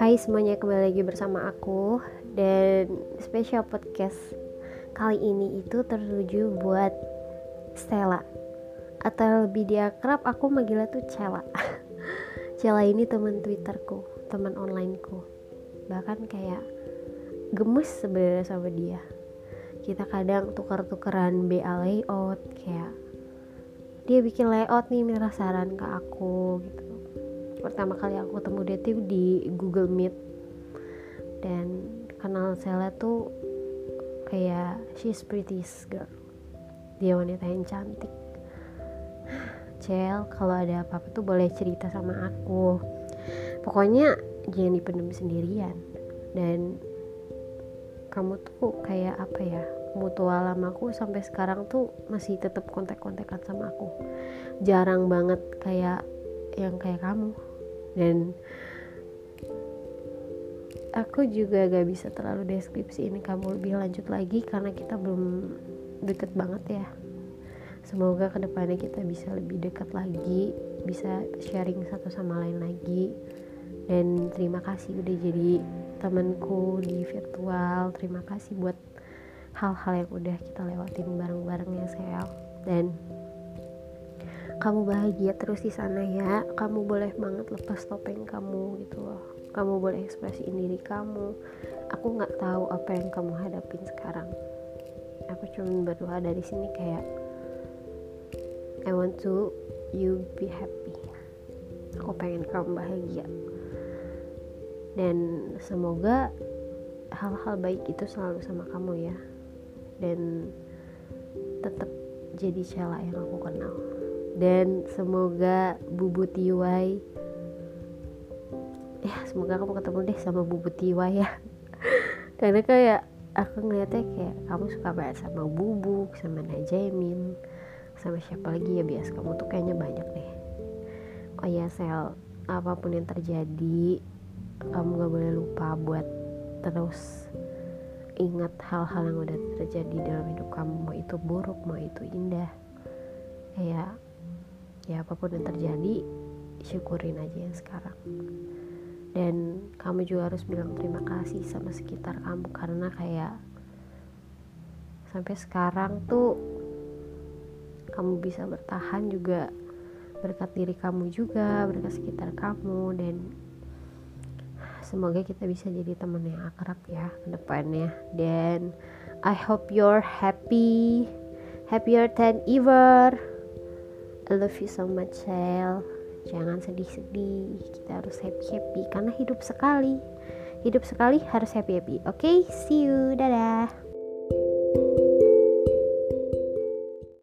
Hai semuanya kembali lagi bersama aku dan spesial podcast kali ini itu tertuju buat Stella. Atau lebih kerap aku manggilnya tuh Cela Cela ini teman twitterku teman onlineku. Bahkan kayak gemes sebenarnya sama dia. Kita kadang tukar-tukeran BA layout kayak dia bikin layout nih minta saran ke aku gitu. Pertama kali aku ketemu dia tuh di Google Meet. Dan kenal Sela tuh kayak she's pretty girl. Dia wanita yang cantik. Cel kalau ada apa-apa tuh boleh cerita sama aku. Pokoknya jangan dipendam sendirian. Dan kamu tuh kayak apa ya mutual lama aku sampai sekarang tuh masih tetap kontak-kontakan sama aku. Jarang banget kayak yang kayak kamu. Dan aku juga gak bisa terlalu deskripsi ini kamu lebih lanjut lagi karena kita belum deket banget ya. Semoga ke depannya kita bisa lebih dekat lagi bisa sharing satu sama lain lagi. Dan terima kasih udah jadi temanku di virtual. Terima kasih buat hal-hal yang udah kita lewatin bareng-bareng ya sel. Dan kamu bahagia terus di sana ya. Kamu boleh banget lepas topeng kamu gitu loh. Kamu boleh ekspresiin diri kamu. Aku nggak tahu apa yang kamu hadapin sekarang. Aku cuma berdoa dari sini kayak I want to you be happy. Aku pengen kamu bahagia dan semoga hal-hal baik itu selalu sama kamu ya. Dan tetap jadi cela yang aku kenal. Dan semoga Bubu Tiwai ya semoga kamu ketemu deh sama Bubu Tiwai ya. Karena kayak aku ngeliatnya kayak kamu suka banget sama Bubuk sama Najamin sama siapa lagi ya bias kamu tuh kayaknya banyak deh. Oh ya sel apa pun yang terjadi kamu gak boleh lupa buat terus ingat hal-hal yang udah terjadi dalam hidup kamu mau itu buruk mau itu indah. Kayak ya apa pun yang terjadi syukurin aja yang sekarang. Dan kamu juga harus bilang terima kasih sama sekitar kamu karena kayak sampai sekarang tuh kamu bisa bertahan juga berkat diri kamu juga berkat sekitar kamu dan semoga kita bisa jadi teman yang akrab ya ke depannya. Dan I hope you're happy happier than ever. I love you so much Sel. Jangan sedih-sedih kita harus happy-happy. Karena hidup sekali hidup sekali harus happy-happy. Oke okay? see you. Dadah